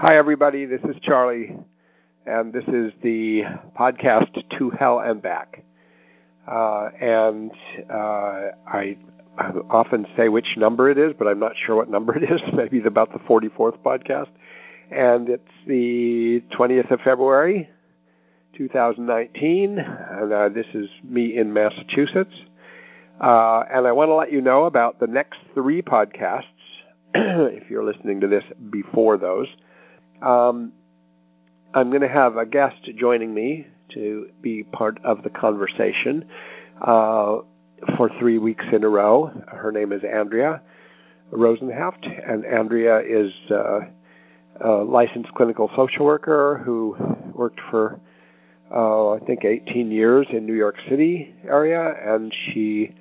Hi, everybody. This is Charlie, and this is the podcast To Hell and Back. Uh, and uh, I, I, often say which number it is, but I'm not sure what number it is. Maybe it's about the 44th podcast. And it's the 20th of February, 2019. And uh, this is me in Massachusetts. Uh, and I want to let you know about the next three podcasts, if you're listening to this before those. Um, I'm going to have a guest joining me to be part of the conversation uh, for three weeks in a row. Her name is Andrea Rosenhaft, and Andrea is uh, a licensed clinical social worker who worked for, uh, I think, 18 years in New York City area, and she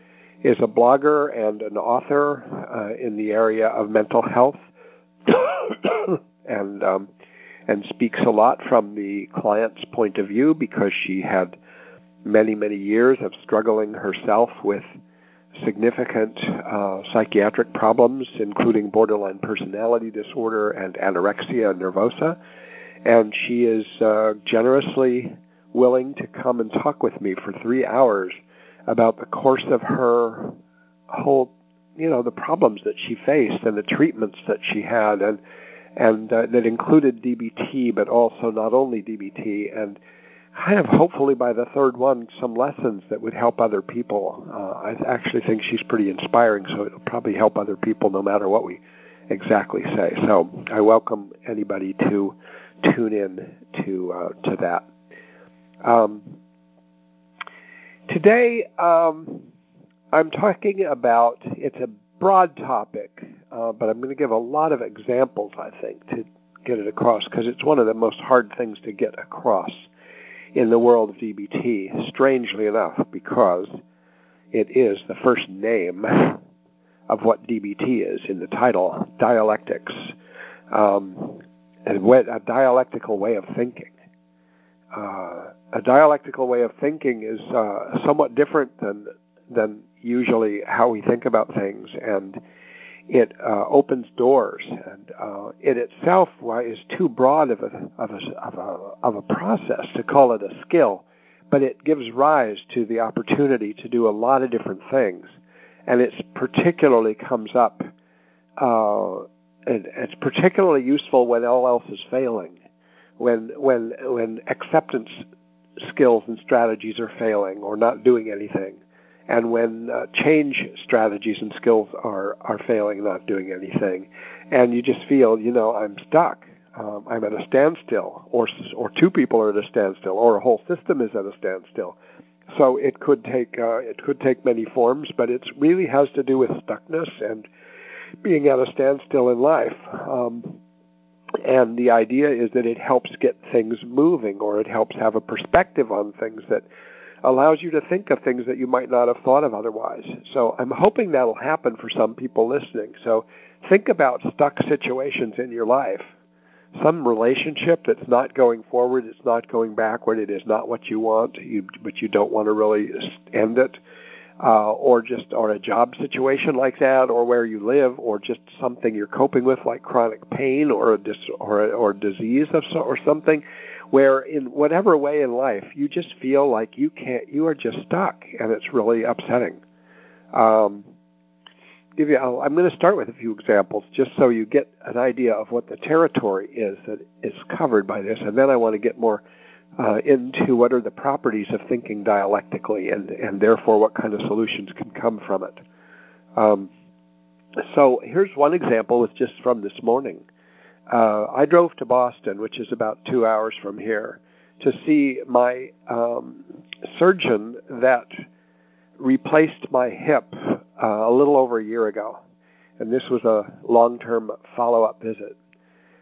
is a blogger and an author uh, in the area of mental health and um, and speaks a lot from the client's point of view because she had many many years of struggling herself with significant uh, psychiatric problems, including borderline personality disorder and anorexia nervosa, and she is uh, generously willing to come and talk with me for three hours about the course of her whole you know the problems that she faced and the treatments that she had. And and uh, that included DBT, but also not only DBT, and kind of hopefully by the third one, some lessons that would help other people. Uh, I actually think she's pretty inspiring, so it'll probably help other people no matter what we exactly say. So I welcome anybody to tune in to uh, to that. Um, today, um, I'm talking about it's a broad topic, uh, but I'm going to give a lot of examples, I think, to get it across because it's one of the most hard things to get across in the world of DBT, strangely enough, because it is the first name of what DBT is in the title, dialectics, um, a dialectical way of thinking. Uh, a dialectical way of thinking is uh, somewhat different than than usually how we think about things, and it uh, opens doors. And uh, it itself is too broad of a, of, a, of, a, of a process to call it a skill, but it gives rise to the opportunity to do a lot of different things. And it particularly comes up, uh, and it's particularly useful when all else is failing, when when when acceptance skills and strategies are failing or not doing anything and when uh, change strategies and skills are are failing, not doing anything, and you just feel, you know, I'm stuck. Um, I'm at a standstill, or or two people are at a standstill, or a whole system is at a standstill. So it could take uh, it could take many forms, but it really has to do with stuckness and being at a standstill in life. Um, and the idea is that it helps get things moving, or it helps have a perspective on things that allows you to think of things that you might not have thought of otherwise. So I'm hoping that'll happen for some people listening. So think about stuck situations in your life. Some relationship that's not going forward, it's not going backward, it is not what you want, you, but you don't want to really end it. Uh, or just or a job situation like that, or where you live, or just something you're coping with like chronic pain or a dis, or a, or disease of so, or something where in whatever way in life you just feel like you can't, you are just stuck, and it's really upsetting. Um, give you, I'm going to start with a few examples just so you get an idea of what the territory is that is covered by this, and then I want to get more uh, into what are the properties of thinking dialectically, and and therefore what kind of solutions can come from it. Um, so here's one example. It's just from this morning uh, I drove to Boston, which is about two hours from here, to see my um, surgeon that replaced my hip uh, a little over a year ago. And this was a long term follow up visit.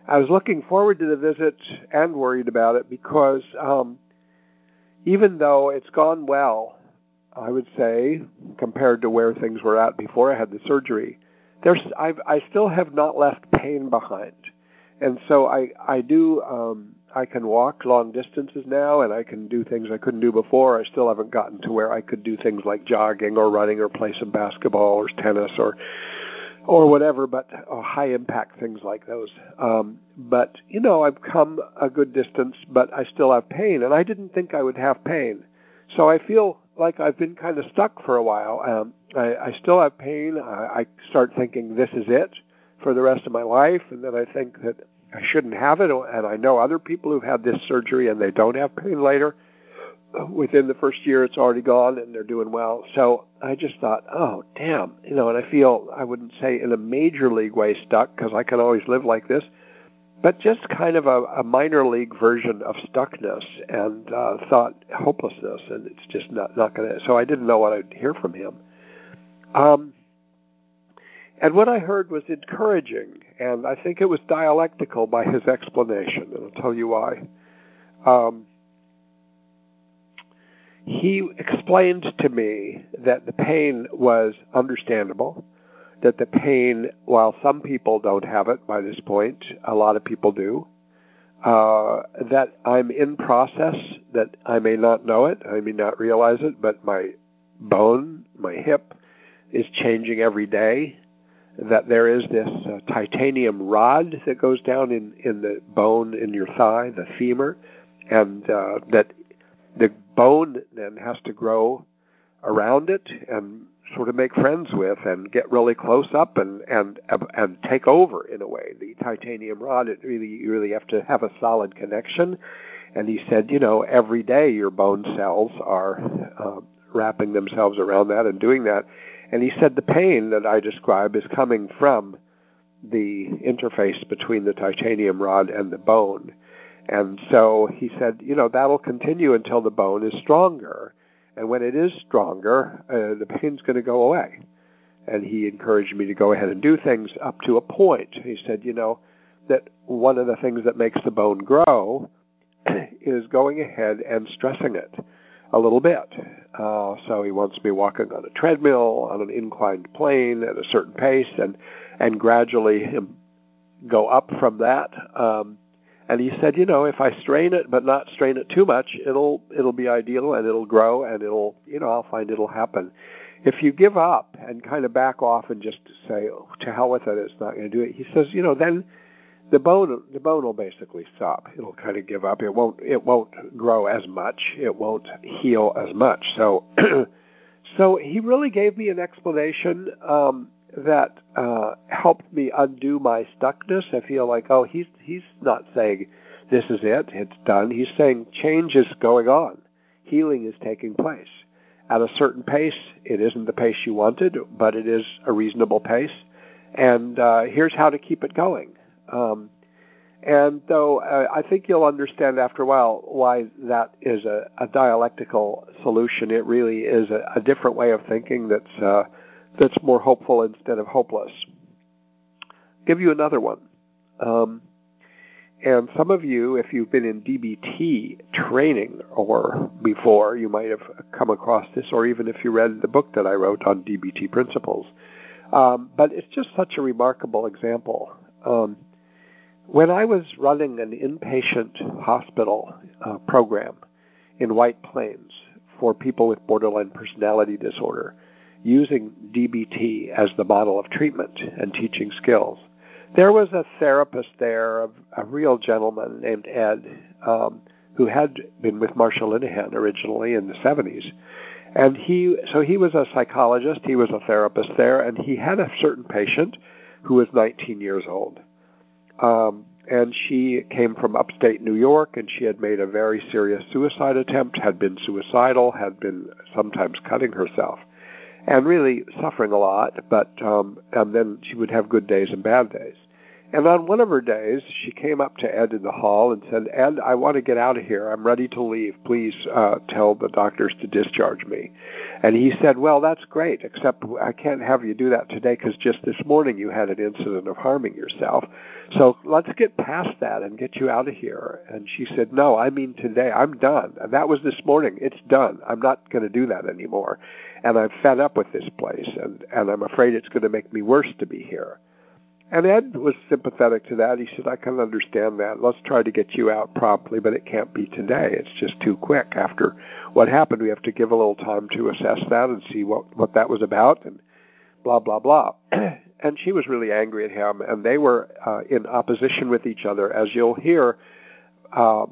I was looking forward to the visit and worried about it because um, even though it's gone well, I would say, compared to where things were at before I had the surgery, there's I've, I still have not left pain behind and so I I do um, I can walk long distances now, and I can do things I couldn't do before. I still haven't gotten to where I could do things like jogging or running or play some basketball or tennis or or whatever, but oh, high impact things like those. Um, but you know, I've come a good distance, but I still have pain, and I didn't think I would have pain. So I feel like I've been kind of stuck for a while. Um, I, I still have pain. I, I start thinking this is it for the rest of my life, and then I think that I shouldn't have it. And I know other people who've had this surgery and they don't have pain later. Within the first year, it's already gone and they're doing well. So I just thought, oh, damn. You know, and I feel, I wouldn't say in a major league way stuck because I can always live like this, but just kind of a, a minor league version of stuckness and uh, thought hopelessness. And it's just not, not going to. So I didn't know what I'd hear from him. Um, and what I heard was encouraging, and I think it was dialectical by his explanation, and I'll tell you why. Um, he explained to me that the pain was understandable, that the pain, while some people don't have it by this point, a lot of people do, uh, that I'm in process, that I may not know it, I may not realize it, but my bone, my hip, is changing every day, that there is this uh, titanium rod that goes down in, in the bone in your thigh, the femur, and uh, that the bone then has to grow around it and sort of make friends with and get really close up and and and take over in a way. The titanium rod, it really you really have to have a solid connection. And he said, you know, every day your bone cells are uh, wrapping themselves around that and doing that. And he said the pain that I describe is coming from the interface between the titanium rod and the bone. And so he said, you know, that'll continue until the bone is stronger. And when it is stronger, uh, the pain's going to go away. And he encouraged me to go ahead and do things up to a point. He said, you know, that one of the things that makes the bone grow is going ahead and stressing it a little bit. Uh, so he wants me walking on a treadmill on an inclined plane at a certain pace, and and gradually go up from that. Um, and he said, you know, if I strain it but not strain it too much, it'll it'll be ideal and it'll grow and it'll you know I'll find it'll happen. If you give up and kind of back off and just say oh, to hell with it, it's not going to do it. He says, you know, then the bone the bone will basically stop. It'll kind of give up. It won't it won't grow as much. It won't heal as much. So so he really gave me an explanation um, that uh, helped me undo my stuckness. I feel like oh he's he's not saying this is it. It's done. He's saying change is going on. Healing is taking place at a certain pace. It isn't the pace you wanted, but it is a reasonable pace. And uh, here's how to keep it going um, and though uh, I think you'll understand after a while why that is a, a dialectical solution, it really is a, a different way of thinking that's uh, that's more hopeful instead of hopeless. I'll give you another one. Um, and some of you, if you've been in DBT training or before, you might have come across this, or even if you read the book that I wrote on DBT principles. Um, but it's just such a remarkable example. Um, when I was running an inpatient hospital uh, program in White Plains for people with borderline personality disorder, using DBT as the model of treatment and teaching skills, there was a therapist there, a, a real gentleman named Ed, um, who had been with Marsha Linehan originally in the 70s. And he, so he was a psychologist, he was a therapist there, and he had a certain patient who was 19 years old. Um, and she came from upstate New York, and she had made a very serious suicide attempt, had been suicidal, had been sometimes cutting herself, and really suffering a lot. But um, and then she would have good days and bad days. And on one of her days, she came up to Ed in the hall and said, Ed, I want to get out of here. I'm ready to leave. Please uh, tell the doctors to discharge me. And he said, Well, that's great, except I can't have you do that today because just this morning you had an incident of harming yourself. So let's get past that and get you out of here. And she said, No, I mean today. I'm done. And that was this morning. It's done. I'm not going to do that anymore. And I'm fed up with this place, and, and I'm afraid it's going to make me worse to be here. And Ed was sympathetic to that. He said, I can understand that. Let's try to get you out promptly, but it can't be today. It's just too quick. After what happened, we have to give a little time to assess that and see what, what that was about. And blah blah blah. and she was really angry at him, and they were uh, in opposition with each other, as you'll hear. Uh,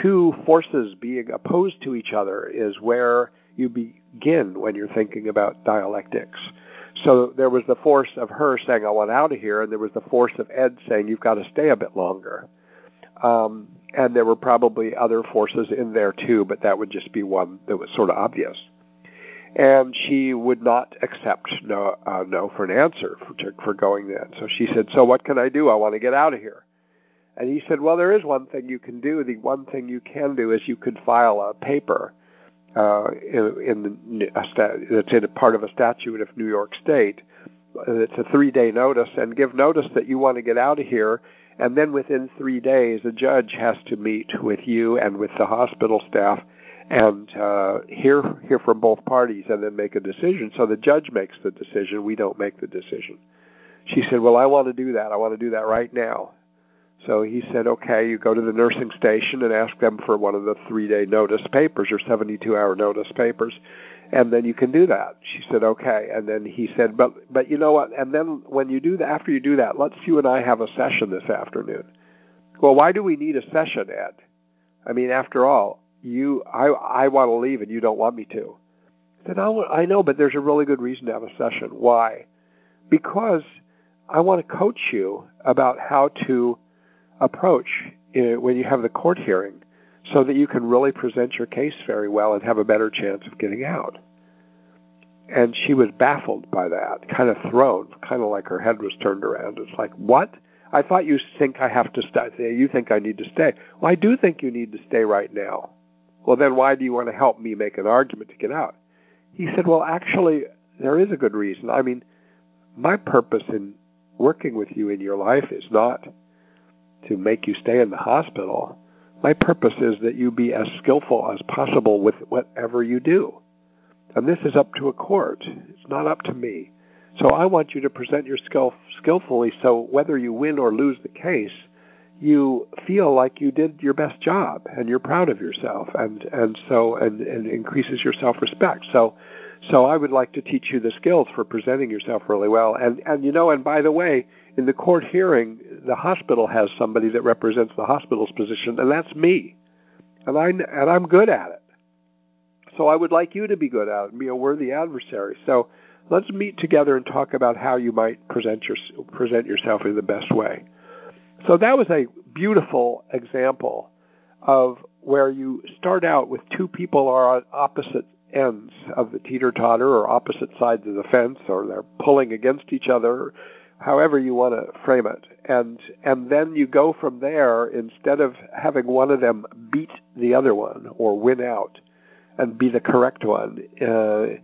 two forces being opposed to each other is where you begin when you're thinking about dialectics. So there was the force of her saying, I want out of here, and there was the force of Ed saying, You've got to stay a bit longer. Um, and there were probably other forces in there too, but that would just be one that was sort of obvious. And she would not accept no, uh, no for an answer for, for going there. So she said, So what can I do? I want to get out of here. And he said, Well, there is one thing you can do. The one thing you can do is you could file a paper uh, in, in a stat, that's in a part of a statute of New York State. It's a three-day notice, and give notice that you want to get out of here. And then within three days, a judge has to meet with you and with the hospital staff and uh, hear hear from both parties, and then make a decision. So the judge makes the decision. We don't make the decision. She said, "Well, I want to do that. I want to do that right now." So he said, okay, you go to the nursing station and ask them for one of the three day notice papers or 72 hour notice papers, and then you can do that. She said, okay. And then he said, but, but you know what? And then when you do that, after you do that, let's you and I have a session this afternoon. Well, why do we need a session, Ed? I mean, after all, you, I, I want to leave and you don't want me to. I said, I know, but there's a really good reason to have a session. Why? Because I want to coach you about how to approach uh, when you have the court hearing so that you can really present your case very well and have a better chance of getting out. And she was baffled by that, kind of thrown, kind of like her head was turned around. It's like, what? I thought you think I have to stay. You think I need to stay. Well, I do think you need to stay right now. Well, then why do you want to help me make an argument to get out? He said, well, actually, there is a good reason. I mean, my purpose in working with you in your life is not to make you stay in the hospital. My purpose is that you be as skillful as possible with whatever you do. And this is up to a court. It's not up to me. So I want you to present your skill skillfully so whether you win or lose the case, you feel like you did your best job and you're proud of yourself and, and so and, and increases your self respect. So so I would like to teach you the skills for presenting yourself really well. And and you know, and by the way, in the court hearing, the hospital has somebody that represents the hospital's position, and that's me. And I and I'm good at it. So I would like you to be good at it and be a worthy adversary. So let's meet together and talk about how you might present your present yourself in the best way. So that was a beautiful example of where you start out with two people are on opposite ends of the teeter totter or opposite sides of the fence or they're pulling against each other however you want to frame it. And and then you go from there instead of having one of them beat the other one or win out and be the correct one uh,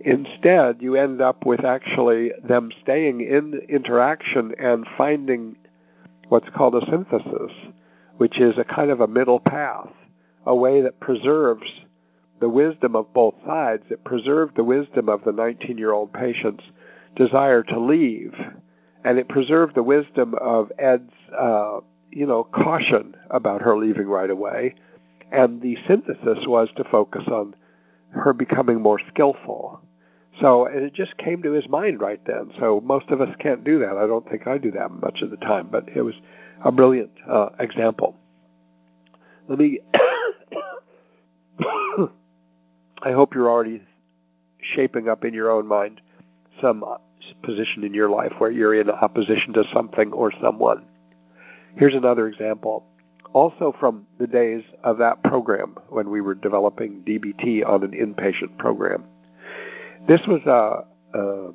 instead you end up with actually them staying in interaction and finding what's called a synthesis which is a kind of a middle path a way that preserves the wisdom of both sides. It preserved the wisdom of the 19 year old patient's desire to leave and it preserved the wisdom of Ed's, uh, you know, caution about her leaving right away. And the synthesis was to focus on her becoming more skillful. So, and it just came to his mind right then. So most of us can't do that. I don't think I do that much of the time, but it was a brilliant uh, example. Let me. I hope you're already shaping up in your own mind some position in your life where you're in opposition to something or someone. Here's another example. Also from the days of that program when we were developing DBT on an inpatient program. This was uh, uh,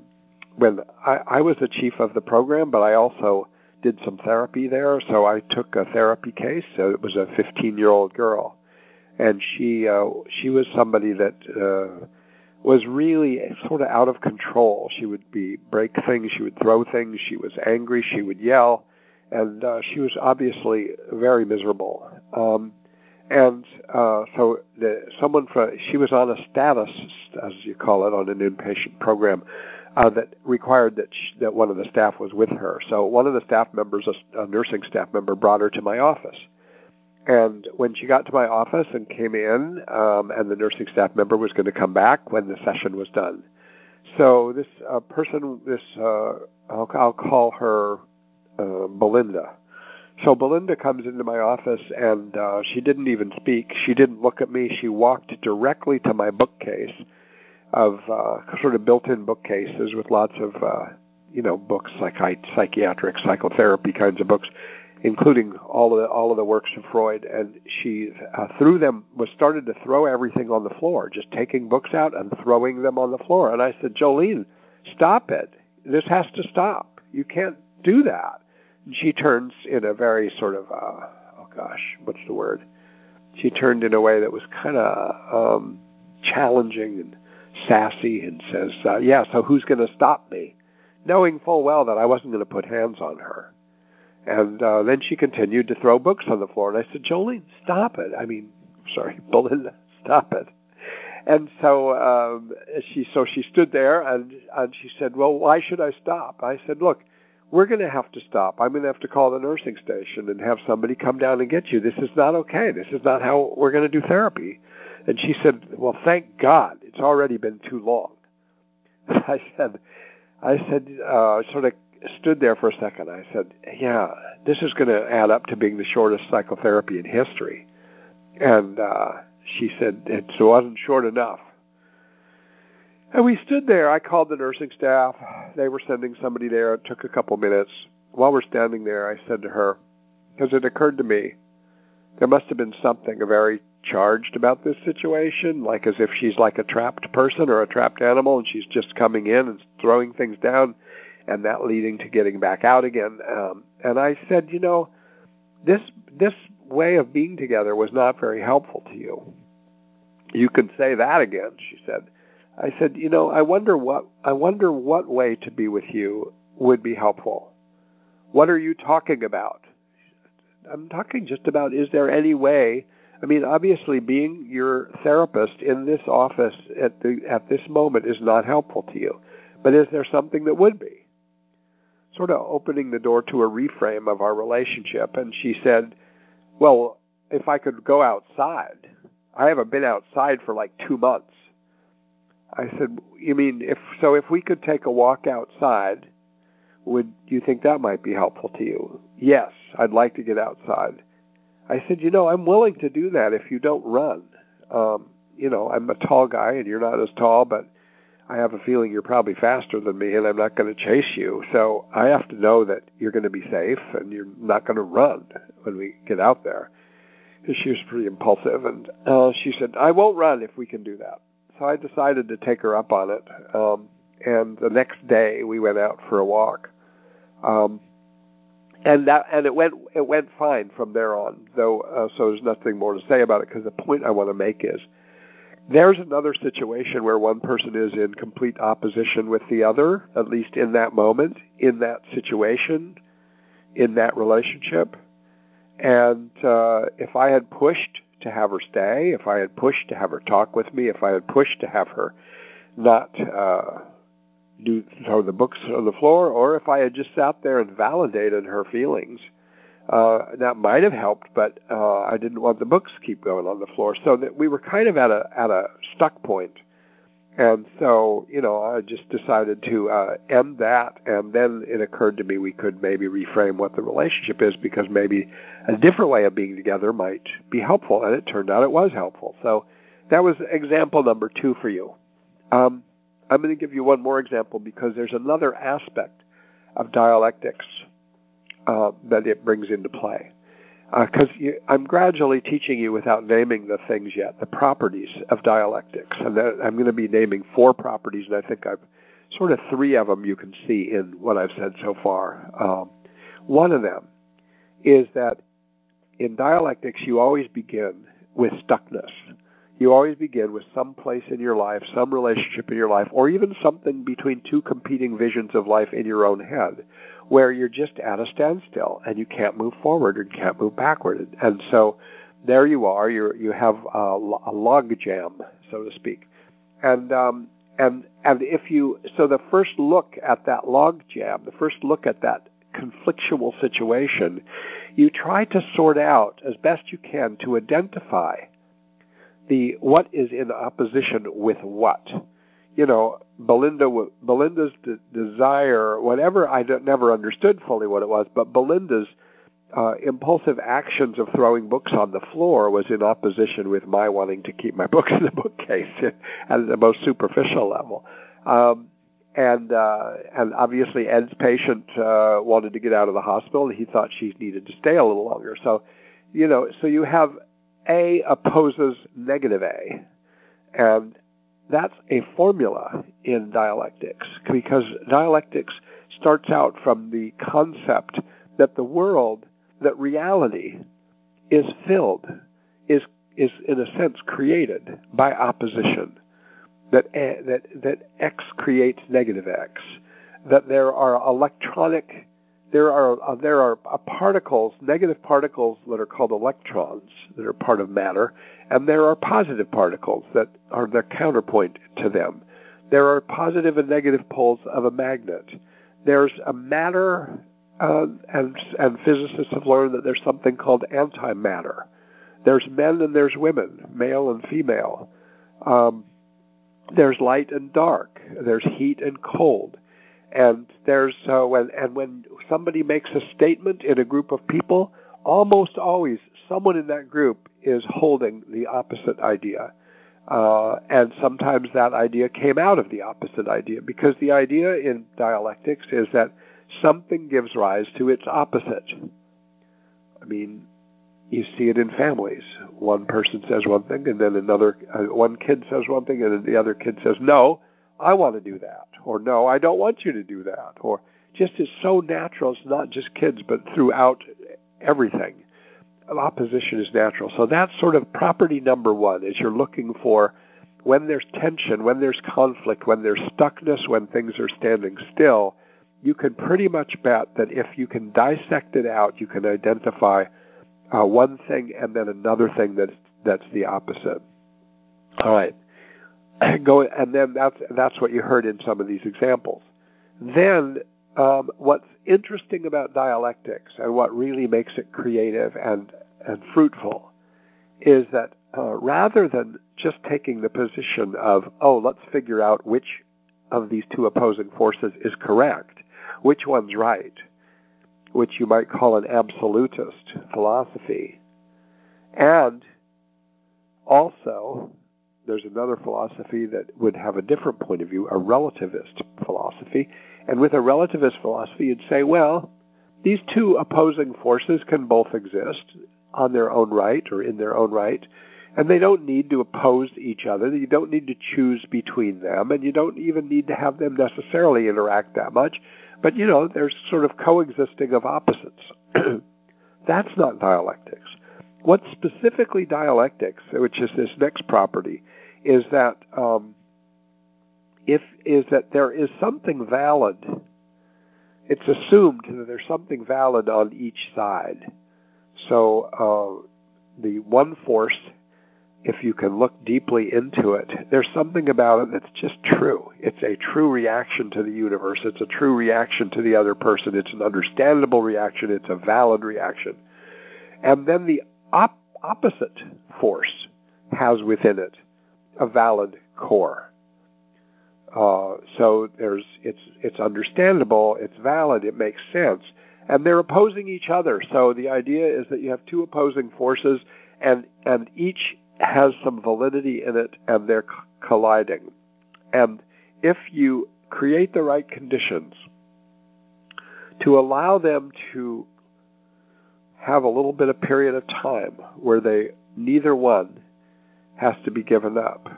when I, I was the chief of the program, but I also did some therapy there. So I took a therapy case. So it was a 15 year old girl, and she uh, she was somebody that uh, was really sort of out of control. She would be break things, she would throw things, she was angry, she would yell, and uh, she was obviously very miserable. Um, and uh, so the, someone from she was on a status, as you call it, on an inpatient program uh, that required that she, that one of the staff was with her. So one of the staff members, a, a nursing staff member, brought her to my office and when she got to my office and came in, um, and the nursing staff member was going to come back when the session was done, So this uh, person, this uh, I'll, I'll call her uh, Belinda. So Belinda comes into my office and uh, she didn't even speak. She didn't look at me. She walked directly to my bookcase of uh, sort of built-in bookcases with lots of uh, you know books, psychi- psychiatric, psychotherapy kinds of books, including all of the, all of the works of Freud. And she uh, threw them was started to throw everything on the floor, just taking books out and throwing them on the floor. And I said, Jolene, stop it. This has to stop. You can't do that. And she turns in a very sort of uh, oh gosh, what's the word? She turned in a way that was kind of um, challenging and sassy and says, uh, "Yeah, so who's going to stop me?" Knowing full well that I wasn't going to put hands on her. And uh, then she continued to throw books on the floor, and I said, "Jolene, stop it! I mean, sorry, Belinda, stop it." And so um, she so she stood there and and she said, "Well, why should I stop?" I said, "Look, we're going to have to stop. I'm going to have to call the nursing station and have somebody come down and get you. This is not okay. This is not how we're going to do therapy." And she said, "Well, thank God. It's already been too long." I said, I said, uh, sort of stood there for a second. I said, "Yeah, this is going to add up to being the shortest psychotherapy in history." And uh, she said, "It wasn't short enough." And we stood there. I called the nursing staff. They were sending somebody there. It took a couple minutes. While we're standing there, I said to her, because it occurred to me, there must have been something very charged about this situation, like as if she's like a trapped person or a trapped animal and she's just coming in and throwing things down and that leading to getting back out again. Um, and I said, you know, this this way of being together was not very helpful to you. You can say that again, she said. I said, you know, I wonder what I wonder what way to be with you would be helpful. What are you talking about? I'm talking just about is there any way I mean, obviously, being your therapist in this office at the at this moment is not helpful to you. But is there something that would be? Sort of opening the door to a reframe of our relationship. And she said, "Well, if I could go outside, I haven't been outside for like two months." I said, "You mean if so? If we could take a walk outside, would you think that might be helpful to you?" Yes, I'd like to get outside. I said, you know, I'm willing to do that if you don't run. Um, you know, I'm a tall guy and you're not as tall, but I have a feeling you're probably faster than me and I'm not going to chase you. So I have to know that you're going to be safe and you're not going to run when we get out there. Because she was pretty impulsive. And uh, she said, I won't run if we can do that. So I decided to take her up on it. Um, and the next day we went out for a walk. Um, and that and it went it went fine from there on. Though, uh, so there's nothing more to say about it because the point I want to make is there's another situation where one person is in complete opposition with the other, at least in that moment, in that situation, in that relationship. And uh, if I had pushed to have her stay, if I had pushed to have her talk with me, if I had pushed to have her not uh, do throw the books on the floor, or if I had just sat there and validated her feelings, uh, that might have helped. But uh, I didn't want the books to keep going on the floor, so that we were kind of at a at a stuck point. And so, you know, I just decided to uh, end that, and then it occurred to me we could maybe reframe what the relationship is because maybe a different way of being together might be helpful, and it turned out it was helpful. So that was example number two for you. Um, I'm going to give you one more example because there's another aspect of dialectics uh, that it brings into play. Because uh, I'm gradually teaching you without naming the things yet, the properties of dialectics. And that, I'm going to be naming four properties, and I think I've sort of three of them you can see in what I've said so far. Um, one of them is that in dialectics, you always begin with stuckness you always begin with some place in your life, some relationship in your life, or even something between two competing visions of life in your own head, where you're just at a standstill and you can't move forward and can't move backward. And so there you are. You you have a, a log jam, so to speak, and um, and and if you so the first look at that log jam, the first look at that conflictual situation, you try to sort out as best you can to identify the what is in opposition with what. You know, Belinda Belinda's de- desire, whatever I never understood fully what it was, but Belinda's uh, impulsive actions of throwing books on the floor was in opposition with my wanting to keep my books in the bookcase at the most superficial level. Um, and uh, and obviously Ed's patient uh, wanted to get out of the hospital, and he thought she needed to stay a little longer. So, you know, so you have A opposes negative A, and that's a formula in dialectics because dialectics starts out from the concept that the world, that reality, is filled, is is in a sense created by opposition. That that that x creates negative x, that there are electronic there are uh, there are uh, particles, negative particles that are called electrons that are part of matter, and there are positive particles that are the counterpoint to them. There are positive and negative poles of a magnet. There's a matter, uh, and and physicists have learned that there's something called antimatter. There's men and there's women, male and female. Um, there's light and dark. There's heat and cold. And there's uh, when and when somebody makes a statement in a group of people, almost always someone in that group is holding the opposite idea. Uh, and sometimes that idea came out of the opposite idea because the idea in dialectics is that something gives rise to its opposite. I mean, you see it in families. One person says one thing, and then another, uh, one kid says one thing, and then the other kid says, "No, I want to do that," or "No, I don't want you to do that," or just is so natural. It's not just kids, but throughout everything. Opposition is natural. So that's sort of property number one. Is you're looking for when there's tension, when there's conflict, when there's stuckness, when things are standing still. You can pretty much bet that if you can dissect it out, you can identify uh, one thing and then another thing that's that's the opposite. All right, go and then that's that's what you heard in some of these examples. Then um, what's interesting about dialectics and what really makes it creative and and fruitful is that uh, rather than just taking the position of oh let's figure out which of these two opposing forces is correct, which one's right, which you might call an absolutist philosophy. And also, there's another philosophy that would have a different point of view, a relativist philosophy. And with a relativist philosophy, you'd say, well, these two opposing forces can both exist on their own right or in their own right, and they don't need to oppose each other. You don't need to choose between them, and you don't even need to have them necessarily interact that much. But, you know, there's sort of coexisting of opposites. That's not dialectics. What's specifically dialectics, which is this next property, is that um, if is that there is something valid. It's assumed that there's something valid on each side. So uh, the one force if you can look deeply into it, there's something about it that's just true. It's a true reaction to the universe. It's a true reaction to the other person. It's an understandable reaction. It's a valid reaction. And then the op- opposite force has within it a valid core. Uh, so there's it's it's understandable, it's valid, it makes sense, and they're opposing each other. So the idea is that you have two opposing forces, and and each has some validity in it and they're colliding. And if you create the right conditions to allow them to have a little bit of period of time where they neither one has to be given up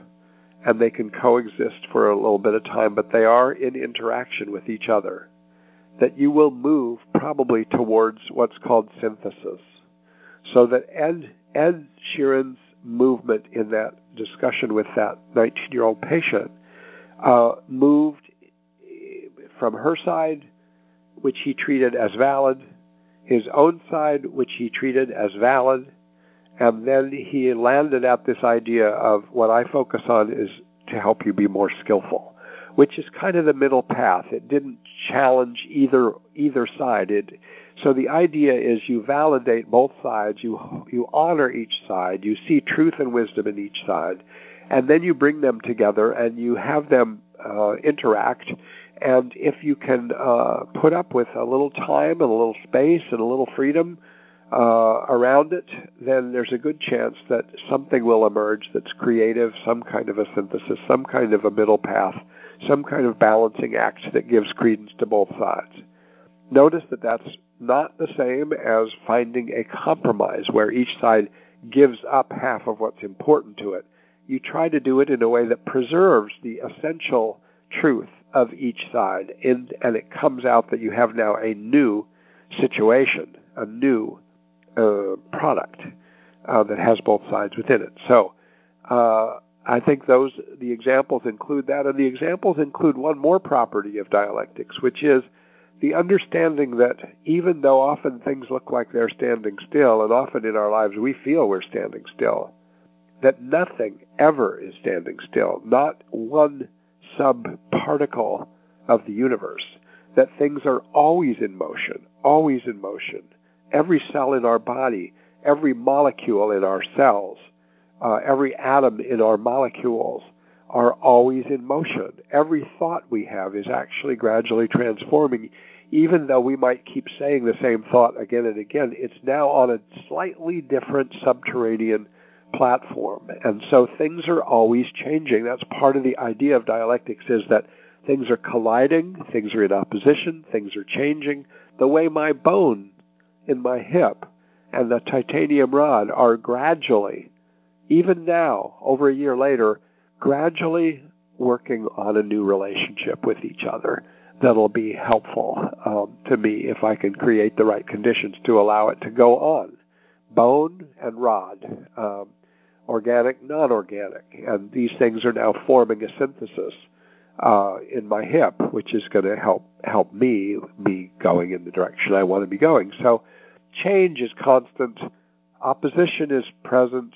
and they can coexist for a little bit of time but they are in interaction with each other that you will move probably towards what's called synthesis. So that ed ed sheeran's movement in that discussion with that 19 year old patient uh, moved from her side, which he treated as valid, his own side, which he treated as valid, and then he landed at this idea of what I focus on is to help you be more skillful, which is kind of the middle path. It didn't challenge either either side. It so the idea is you validate both sides, you you honor each side, you see truth and wisdom in each side, and then you bring them together and you have them uh, interact. And if you can uh, put up with a little time and a little space and a little freedom uh, around it, then there's a good chance that something will emerge that's creative, some kind of a synthesis, some kind of a middle path, some kind of balancing act that gives credence to both sides. Notice that that's not the same as finding a compromise where each side gives up half of what's important to it. You try to do it in a way that preserves the essential truth of each side, and, and it comes out that you have now a new situation, a new uh, product uh, that has both sides within it. So uh, I think those the examples include that, and the examples include one more property of dialectics, which is the understanding that even though often things look like they're standing still, and often in our lives we feel we're standing still, that nothing ever is standing still, not one subparticle of the universe, that things are always in motion, always in motion. Every cell in our body, every molecule in our cells, uh, every atom in our molecules are always in motion. Every thought we have is actually gradually transforming. Even though we might keep saying the same thought again and again, it's now on a slightly different subterranean platform. And so things are always changing. That's part of the idea of dialectics is that things are colliding, things are in opposition, things are changing. The way my bone in my hip and the titanium rod are gradually, even now, over a year later, gradually working on a new relationship with each other that'll be helpful um, to me if I can create the right conditions to allow it to go on. Bone and rod. Um, organic, non-organic, and these things are now forming a synthesis uh, in my hip, which is going to help help me be going in the direction I want to be going. So, change is constant, opposition is present,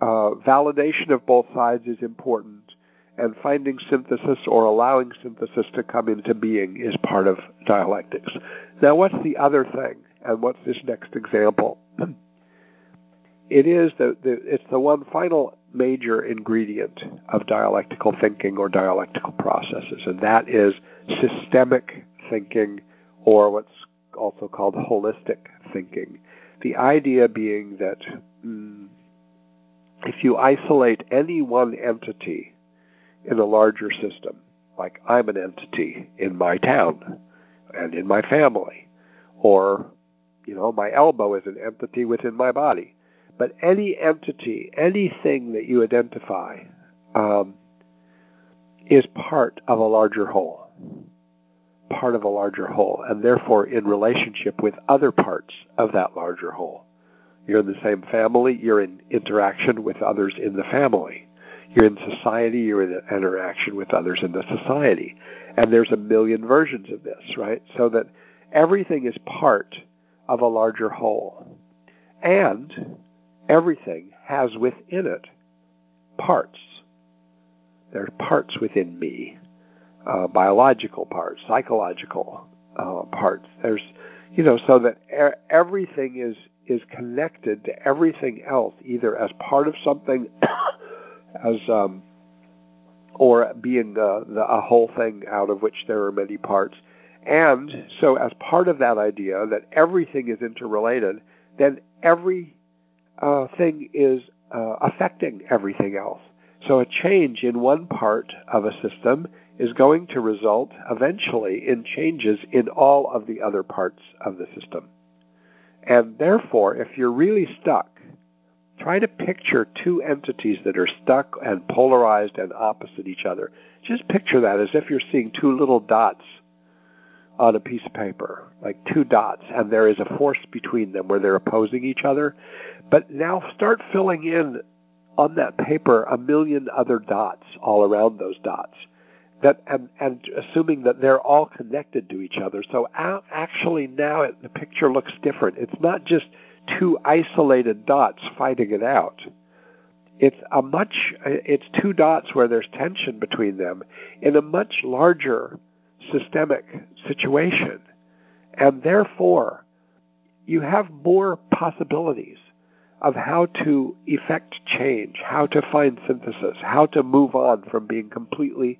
uh, validation of both sides is important, and finding synthesis or allowing synthesis to come into being is part of dialectics. Now, what's the other thing, and what's this next example? it is the, the it's the one final major ingredient of dialectical thinking or dialectical processes, and that is systemic thinking, or what's also called holistic thinking. The idea being that mm, if you isolate any one entity in a larger system, like I'm an entity in my town and in my family, or you know, my elbow is an entity within my body but any entity, anything that you identify, um, is part of a larger whole. Part of a larger whole, and therefore in relationship with other parts of that larger whole. You're in the same family, you're in interaction with others in the family. You're in society, you're in interaction with others in the society. And there's a million versions of this, right? So that everything is part of a larger whole. And everything has within it parts. There are parts within me, uh, biological parts, psychological uh, parts. There's, you know, so that er- everything is is connected to everything else, either as part of something, as um, or being the, the, a whole thing out of which there are many parts. And so, as part of that idea that everything is interrelated, then every uh, thing is uh, affecting everything else. So a change in one part of a system is going to result eventually in changes in all of the other parts of the system. And therefore, if you're really stuck, try to picture two entities that are stuck and polarized and opposite each other. Just picture that as if you're seeing two little dots on a piece of paper, like two dots, and there is a force between them where they're opposing each other. But now start filling in on that paper a million other dots all around those dots. That and, and assuming that they're all connected to each other. So actually now it, the picture looks different. It's not just two isolated dots fighting it out. It's a much it's two dots where there's tension between them in a much larger systemic situation. And therefore, you have more possibilities of how to effect change, how to find synthesis, how to move on from being completely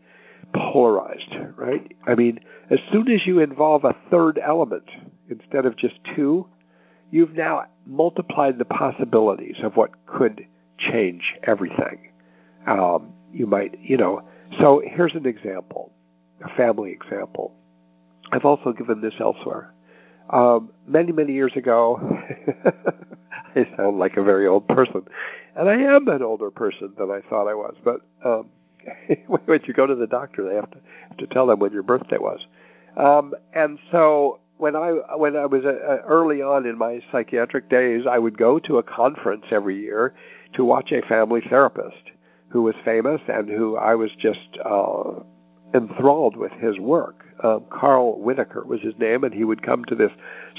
polarized, right? I mean, as soon as you involve a third element instead of just two, you've now multiplied the possibilities of what could change everything. Um, you might, you know, so here's an example, a family example. I've also given this elsewhere. Um, many, many years ago, I sound like a very old person, and I am an older person than I thought I was. But um, when you go to the doctor, they have to have to tell them when your birthday was. Um, and so when I when I was uh, uh, early on in my psychiatric days, I would go to a conference every year to watch a family therapist who was famous and who I was just uh, enthralled with his work. Um, Carl Whitaker was his name, and he would come to this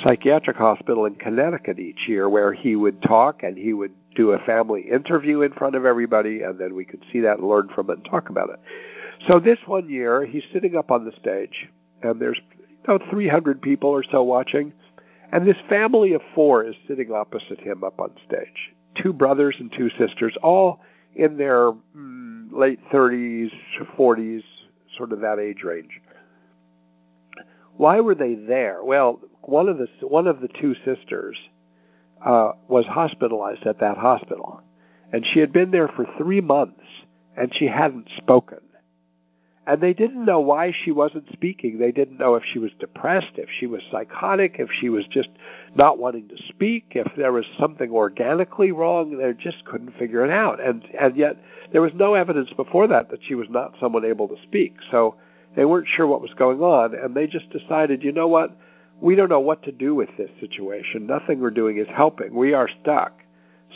psychiatric hospital in Connecticut each year where he would talk and he would do a family interview in front of everybody, and then we could see that and learn from it and talk about it. So this one year, he's sitting up on the stage, and there's about 300 people or so watching, and this family of four is sitting opposite him up on stage. Two brothers and two sisters, all in their mm, late 30s, 40s, sort of that age range. Why were they there? Well, one of the one of the two sisters uh, was hospitalized at that hospital, and she had been there for three months, and she hadn't spoken. And they didn't know why she wasn't speaking. They didn't know if she was depressed, if she was psychotic, if she was just not wanting to speak, if there was something organically wrong. They just couldn't figure it out. And and yet there was no evidence before that that she was not someone able to speak. So they weren't sure what was going on, and they just decided, you know what? We don't know what to do with this situation. Nothing we're doing is helping. We are stuck.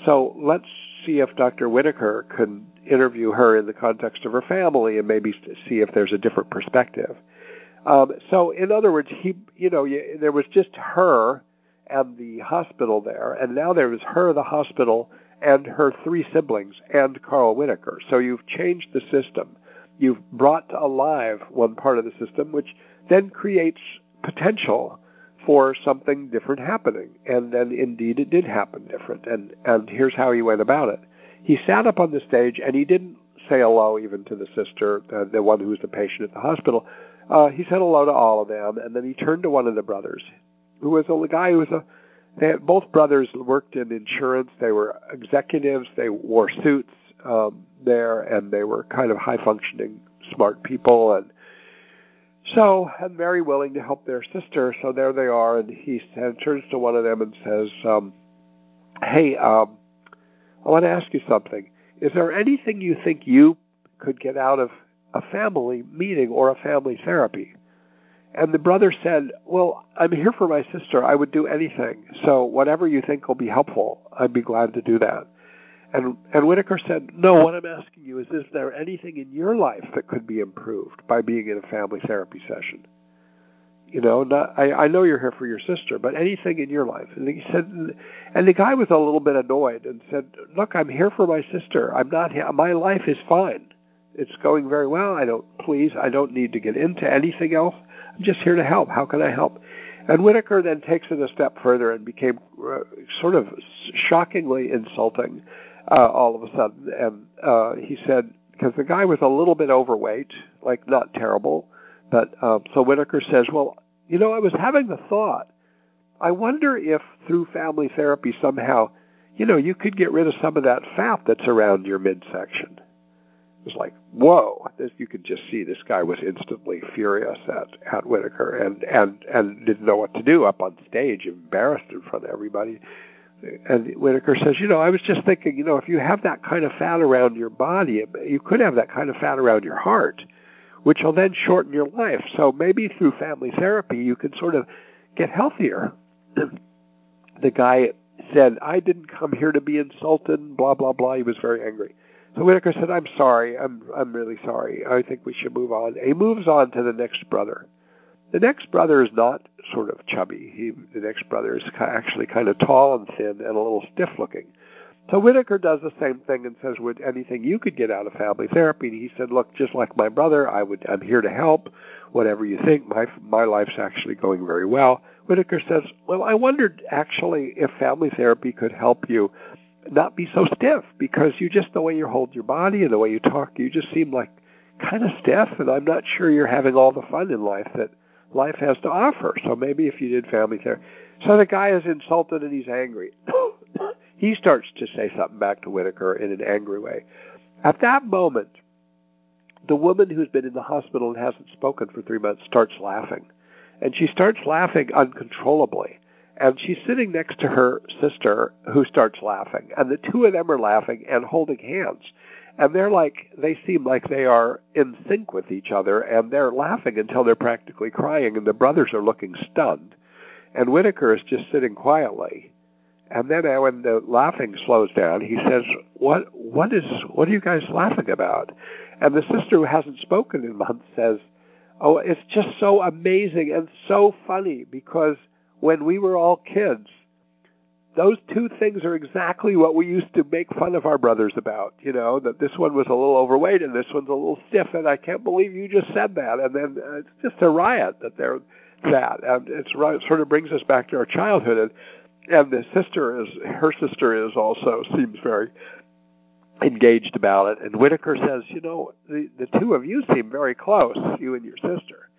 So let's see if Dr. Whitaker can interview her in the context of her family and maybe see if there's a different perspective. Um, so, in other words, he, you know, there was just her and the hospital there, and now there was her, the hospital, and her three siblings, and Carl Whitaker. So you've changed the system. You've brought alive one part of the system, which then creates potential for something different happening. And then indeed it did happen different. And, and here's how he went about it. He sat up on the stage and he didn't say hello even to the sister, uh, the one who was the patient at the hospital. Uh, he said hello to all of them, and then he turned to one of the brothers, who was a guy who was a. They had, both brothers worked in insurance. They were executives. They wore suits um, there, and they were kind of high functioning, smart people, and so and very willing to help their sister. So there they are, and he turns to one of them and says, um, "Hey, um, I want to ask you something. Is there anything you think you could get out of a family meeting or a family therapy? And the brother said, Well, I'm here for my sister. I would do anything. So whatever you think will be helpful, I'd be glad to do that. And, and Whitaker said, No, what I'm asking you is, is there anything in your life that could be improved by being in a family therapy session? You know, not, I, I know you're here for your sister, but anything in your life. And he said, and the guy was a little bit annoyed and said, "Look, I'm here for my sister. I'm not. My life is fine. It's going very well. I don't. Please, I don't need to get into anything else. I'm just here to help. How can I help?" And Whitaker then takes it a step further and became uh, sort of shockingly insulting uh, all of a sudden. And uh, he said, because the guy was a little bit overweight, like not terrible, but um, so Whitaker says, "Well, you know, I was having the thought, I wonder if through family therapy somehow, you know, you could get rid of some of that fat that's around your midsection. It was like, whoa! You could just see this guy was instantly furious at at Whitaker and and and didn't know what to do up on stage, embarrassed in front of everybody. And Whitaker says, you know, I was just thinking, you know, if you have that kind of fat around your body, you could have that kind of fat around your heart which will then shorten your life. So maybe through family therapy, you can sort of get healthier. the guy said, I didn't come here to be insulted, blah, blah, blah. He was very angry. So Whitaker said, I'm sorry. I'm, I'm really sorry. I think we should move on. He moves on to the next brother. The next brother is not sort of chubby. He, the next brother is actually kind of tall and thin and a little stiff looking. So Whitaker does the same thing and says, "Would anything you could get out of family therapy?" And he said, "Look, just like my brother, I would. I'm here to help. Whatever you think, my my life's actually going very well." Whitaker says, "Well, I wondered actually if family therapy could help you not be so stiff because you just the way you hold your body and the way you talk, you just seem like kind of stiff, and I'm not sure you're having all the fun in life that life has to offer. So maybe if you did family therapy. So the guy is insulted and he's angry. he starts to say something back to Whitaker in an angry way. At that moment, the woman who's been in the hospital and hasn't spoken for three months starts laughing. And she starts laughing uncontrollably. And she's sitting next to her sister who starts laughing. And the two of them are laughing and holding hands. And they're like, they seem like they are in sync with each other. And they're laughing until they're practically crying. And the brothers are looking stunned. And Whitaker is just sitting quietly. And then uh, when the laughing slows down, he says, "What? What is? What are you guys laughing about?" And the sister who hasn't spoken in months says, "Oh, it's just so amazing and so funny because when we were all kids, those two things are exactly what we used to make fun of our brothers about. You know, that this one was a little overweight and this one's a little stiff, and I can't believe you just said that. And then uh, it's just a riot that they're that, and it's it sort of brings us back to our childhood. And and the sister is her sister is also seems very engaged about it. And Whitaker says, you know, the the two of you seem very close, you and your sister.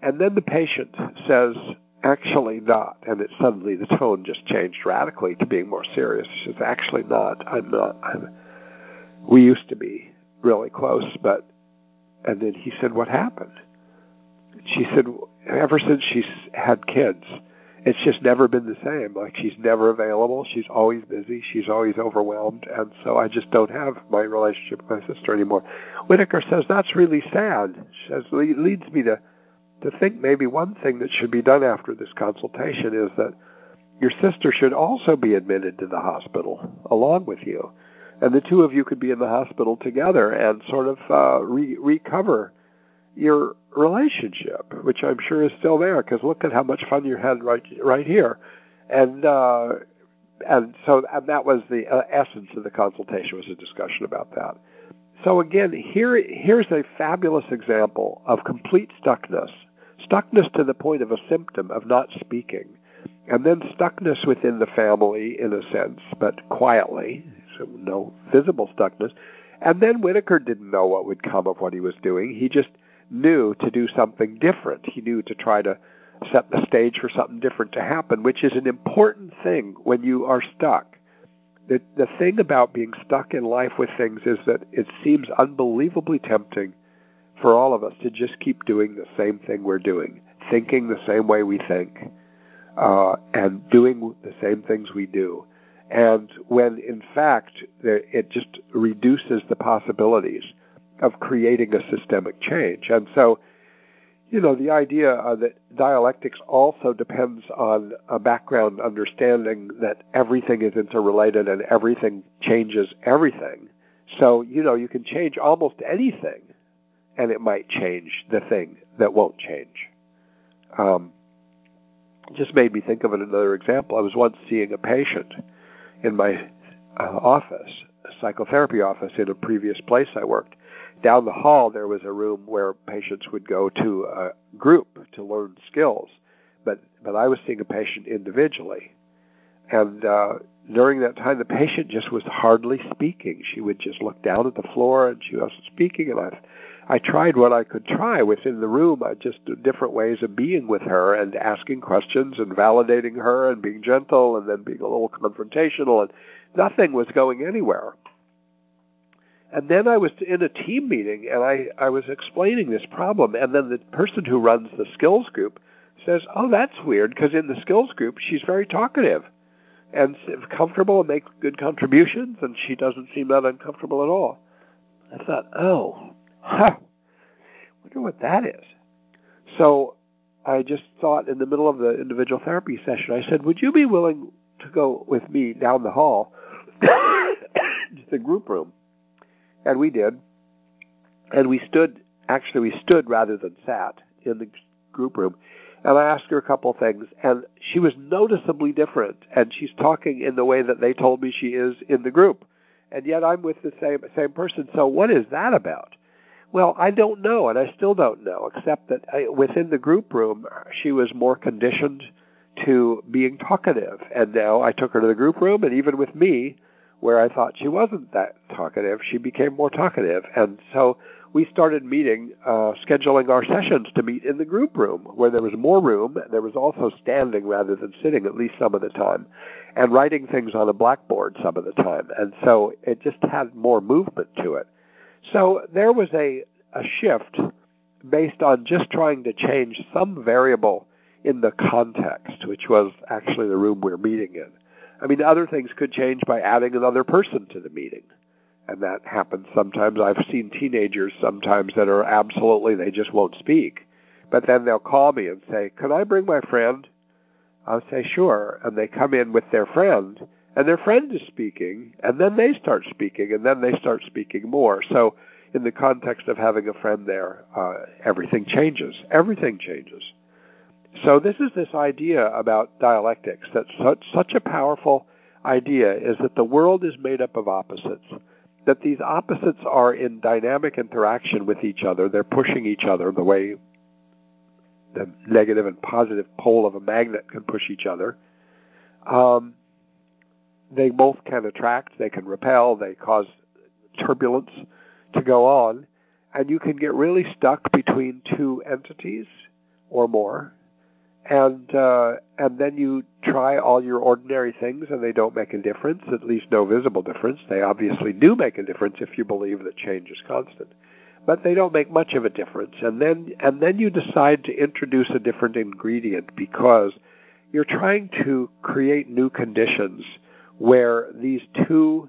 And then the patient says, actually not. And it suddenly the tone just changed radically to being more serious. She says, actually not. I'm not. I'm, we used to be really close, but. And then he said, what happened? She said, ever since she's had kids it's just never been the same. Like she's never available. She's always busy. She's always overwhelmed. And so I just don't have my relationship with my sister anymore. Whitaker says that's really sad. She says it leads me to to think maybe one thing that should be done after this consultation is that your sister should also be admitted to the hospital along with you, and the two of you could be in the hospital together and sort of uh, re- recover your relationship, which I'm sure is still there. Because look at how much fun you had right right here, and uh, and so and that was the uh, essence of the consultation was a discussion about that. So again, here here's a fabulous example of complete stuckness, stuckness to the point of a symptom of not speaking, and then stuckness within the family in a sense, but quietly, so no visible stuckness. And then Whitaker didn't know what would come of what he was doing. He just knew to do something different. He knew to try to set the stage for something different to happen, which is an important thing when you are stuck. The, the thing about being stuck in life with things is that it seems unbelievably tempting for all of us to just keep doing the same thing we're doing, thinking the same way we think, uh, and doing the same things we do. And when in fact it just reduces the possibilities of creating a systemic change. And so, you know, the idea uh, that dialectics also depends on a background understanding that everything is interrelated and everything changes everything. So, you know, you can change almost anything, and it might change the thing that won't change. Um, just made me think of another example. I was once seeing a patient in my uh, office, a psychotherapy office in a previous place I worked, down the hall there was a room where patients would go to a group to learn skills but but I was seeing a patient individually and uh during that time the patient just was hardly speaking she would just look down at the floor and she wasn't speaking and I I tried what I could try within the room uh, just different ways of being with her and asking questions and validating her and being gentle and then being a little confrontational and nothing was going anywhere and then I was in a team meeting and I, I was explaining this problem. And then the person who runs the skills group says, Oh, that's weird because in the skills group, she's very talkative and comfortable and makes good contributions, and she doesn't seem that uncomfortable at all. I thought, Oh, huh, wonder what that is. So I just thought in the middle of the individual therapy session, I said, Would you be willing to go with me down the hall to the group room? And we did. And we stood, actually, we stood rather than sat in the group room. And I asked her a couple things, and she was noticeably different. And she's talking in the way that they told me she is in the group. And yet I'm with the same same person. So what is that about? Well, I don't know, and I still don't know, except that I, within the group room, she was more conditioned to being talkative. And now I took her to the group room, and even with me, where I thought she wasn't that talkative, she became more talkative. And so we started meeting, uh, scheduling our sessions to meet in the group room, where there was more room. There was also standing rather than sitting, at least some of the time, and writing things on a blackboard some of the time. And so it just had more movement to it. So there was a, a shift based on just trying to change some variable in the context, which was actually the room we we're meeting in. I mean, other things could change by adding another person to the meeting and that happens sometimes. I've seen teenagers sometimes that are absolutely they just won't speak, but then they'll call me and say, "Can I bring my friend?" I'll say, "Sure," and they come in with their friend, and their friend is speaking, and then they start speaking, and then they start speaking more. So, in the context of having a friend there, uh, everything changes. Everything changes. So, this is this idea about dialectics that such, such a powerful idea is that the world is made up of opposites that these opposites are in dynamic interaction with each other. They're pushing each other the way the negative and positive pole of a magnet can push each other. Um, they both can attract, they can repel, they cause turbulence to go on, and you can get really stuck between two entities or more and uh, and then you try all your ordinary things and they don't make a difference, at least no visible difference. They obviously do make a difference if you believe that change is constant, but they don't make much of a difference. And then and then you decide to introduce a different ingredient because you're trying to create new conditions where these two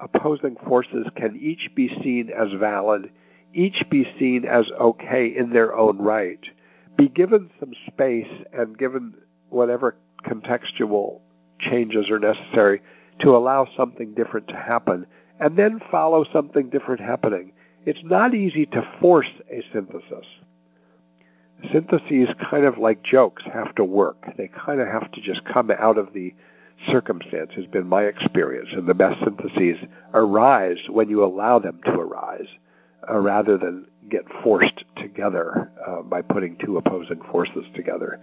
opposing forces can each be seen as valid, each be seen as okay in their own right be given some space and given whatever contextual changes are necessary to allow something different to happen, and then follow something different happening. It's not easy to force a synthesis. Syntheses, kind of like jokes, have to work. They kind of have to just come out of the circumstance, has been my experience. And the best syntheses arise when you allow them to arise, uh, rather than get forced together uh, by putting two opposing forces together.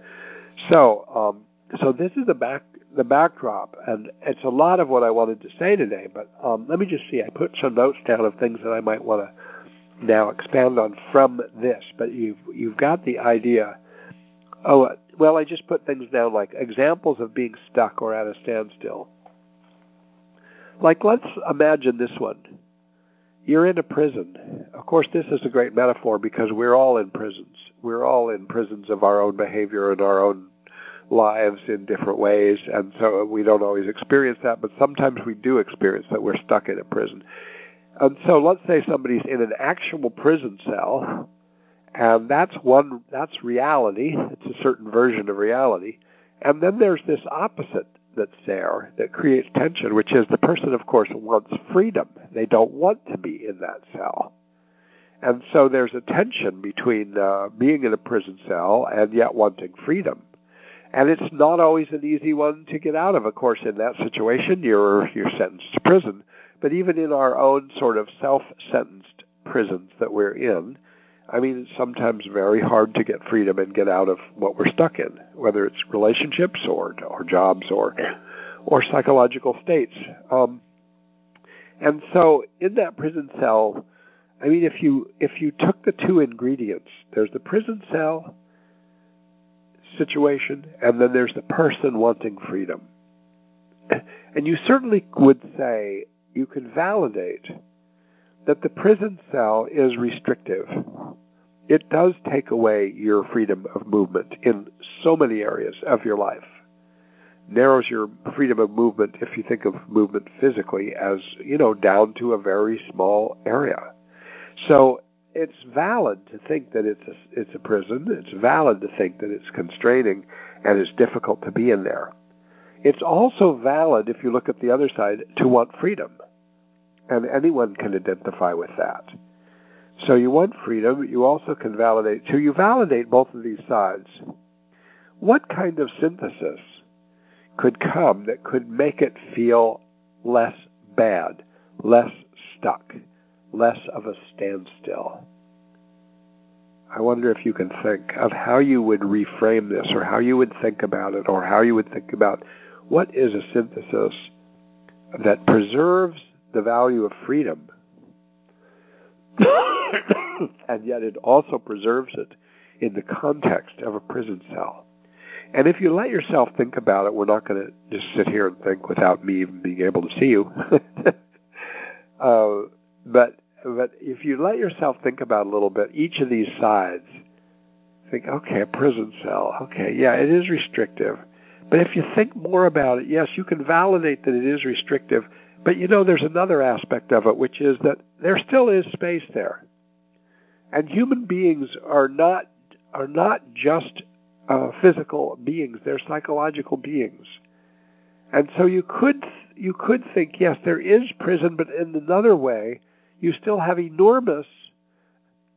So, um, so this is the back the backdrop, and it's a lot of what I wanted to say today. But um, let me just see. I put some notes down of things that I might want to now expand on from this. But you've you've got the idea. Oh, uh, well, I just put things down like examples of being stuck or at a standstill. Like, let's imagine this one you're in a prison. Of course, this is a great metaphor because we're all in prisons. We're all in prisons of our own behavior and our own lives in different ways, and so we don't always experience that, but sometimes we do experience that we're stuck in a prison. And so let's say somebody's in an actual prison cell, and that's one, that's reality. It's a certain version of reality. And then there's this opposite that's there that creates tension, which is the person, of course, wants freedom. They don't want to be in that cell. And so there's a tension between uh, being in a prison cell and yet wanting freedom. And it's not always an easy one to get out of. Of course, in that situation, you're you're sentenced to prison. But even in our own sort of self-sentenced prisons that we're in, I mean, it's sometimes very hard to get freedom and get out of what we're stuck in, whether it's relationships or or jobs or or psychological states. Um, and so, in that prison cell, I mean, if you if you took the two ingredients, there's the prison cell situation, and then there's the person wanting freedom. And you certainly would say you can validate that the prison cell is restrictive. It does take away your freedom of movement in so many areas of your life. Narrows your freedom of movement if you think of movement physically as, you know, down to a very small area. So it's valid to think that it's a, it's a prison. It's valid to think that it's constraining and it's difficult to be in there. It's also valid, if you look at the other side, to want freedom and anyone can identify with that. So you want freedom, you also can validate. So you validate both of these sides. What kind of synthesis could come that could make it feel less bad, less stuck, less of a standstill? I wonder if you can think of how you would reframe this or how you would think about it or how you would think about what is a synthesis that preserves the value of freedom, and yet it also preserves it in the context of a prison cell. And if you let yourself think about it, we're not going to just sit here and think without me even being able to see you. uh, but but if you let yourself think about a little bit, each of these sides, think, okay, a prison cell. Okay, yeah, it is restrictive. But if you think more about it, yes, you can validate that it is restrictive. But you know, there's another aspect of it, which is that there still is space there, and human beings are not are not just uh, physical beings; they're psychological beings. And so you could you could think, yes, there is prison, but in another way, you still have enormous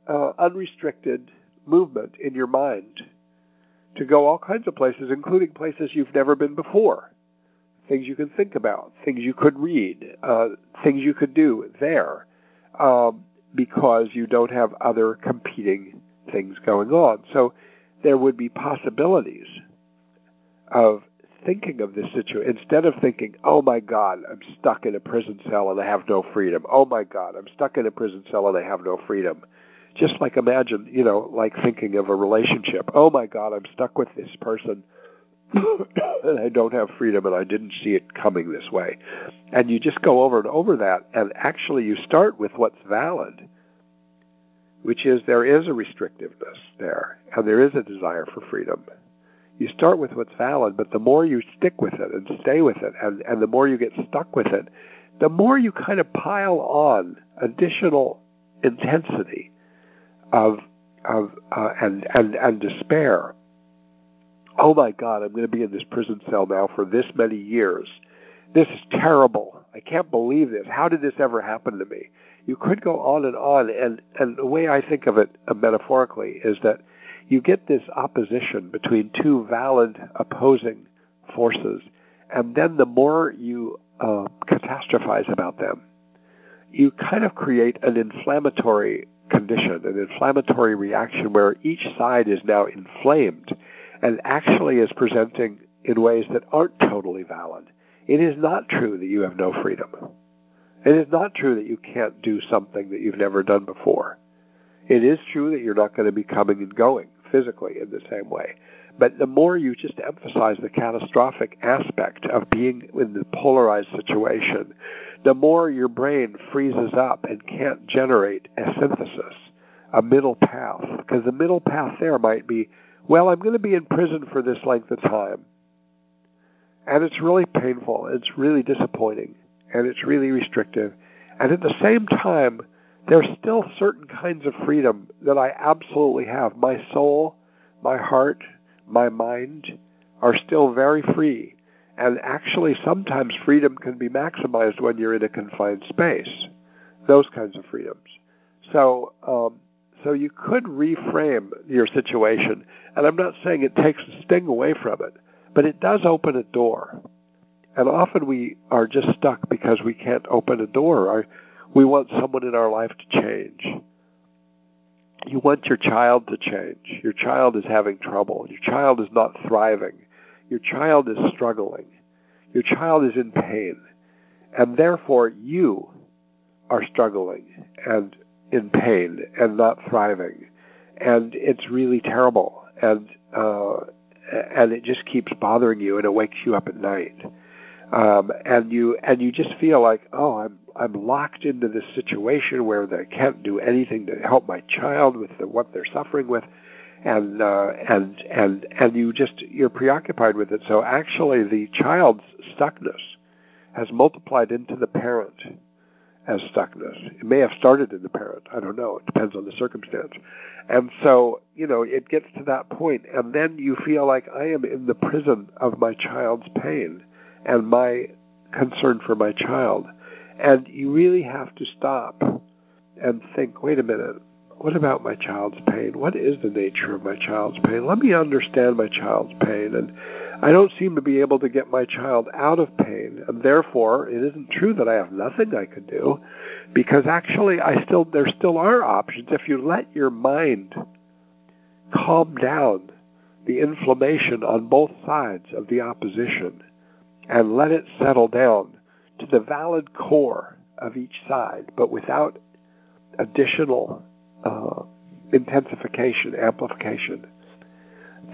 uh, unrestricted movement in your mind to go all kinds of places, including places you've never been before. Things you can think about, things you could read, uh, things you could do there, um, because you don't have other competing things going on. So there would be possibilities of thinking of this situation instead of thinking, "Oh my God, I'm stuck in a prison cell and I have no freedom." Oh my God, I'm stuck in a prison cell and I have no freedom just like imagine, you know, like thinking of a relationship. Oh my God, I'm stuck with this person and I don't have freedom and I didn't see it coming this way. And you just go over and over that and actually you start with what's valid, which is there is a restrictiveness there and there is a desire for freedom. You start with what's valid, but the more you stick with it and stay with it and, and the more you get stuck with it, the more you kind of pile on additional intensity of of uh, and and and despair. Oh my God, I'm going to be in this prison cell now for this many years. This is terrible. I can't believe this. How did this ever happen to me? You could go on and on, and and the way I think of it uh, metaphorically is that you get this opposition between two valid opposing forces, and then the more you uh, catastrophize about them, you kind of create an inflammatory condition, an inflammatory reaction where each side is now inflamed and actually is presenting in ways that aren't totally valid. It is not true that you have no freedom. It is not true that you can't do something that you've never done before. It is true that you're not going to be coming and going physically in the same way. But the more you just emphasize the catastrophic aspect of being in the polarized situation, the more your brain freezes up and can't generate a synthesis, a middle path. Because the middle path there might be, well, I'm going to be in prison for this length of time. And it's really painful, it's really disappointing, and it's really restrictive. And at the same time, there's still certain kinds of freedom that I absolutely have. My soul, my heart, my mind are still very free and actually, sometimes freedom can be maximized when you're in a confined space. Those kinds of freedoms. So, um, so you could reframe your situation, and I'm not saying it takes the sting away from it, but it does open a door. And often we are just stuck because we can't open a door. we want someone in our life to change. You want your child to change. Your child is having trouble. Your child is not thriving your child is struggling. Your child is in pain. And therefore, you are struggling and in pain and not thriving. And it's really terrible. And, uh, and it just keeps bothering you and it wakes you up at night. Um, and you and you just feel like, oh, I'm I'm locked into this situation where I can't do anything to help my child with the, what they're suffering with and uh, and and and you just you're preoccupied with it. So actually, the child's stuckness has multiplied into the parent as stuckness. It may have started in the parent. I don't know. It depends on the circumstance. And so, you know, it gets to that point, and then you feel like I am in the prison of my child's pain and my concern for my child. And you really have to stop and think, wait a minute, what about my child's pain? What is the nature of my child's pain? Let me understand my child's pain. And I don't seem to be able to get my child out of pain. And therefore, it isn't true that I have nothing I could do, because actually, I still there still are options. If you let your mind calm down the inflammation on both sides of the opposition and let it settle down to the valid core of each side, but without additional uh, intensification, amplification,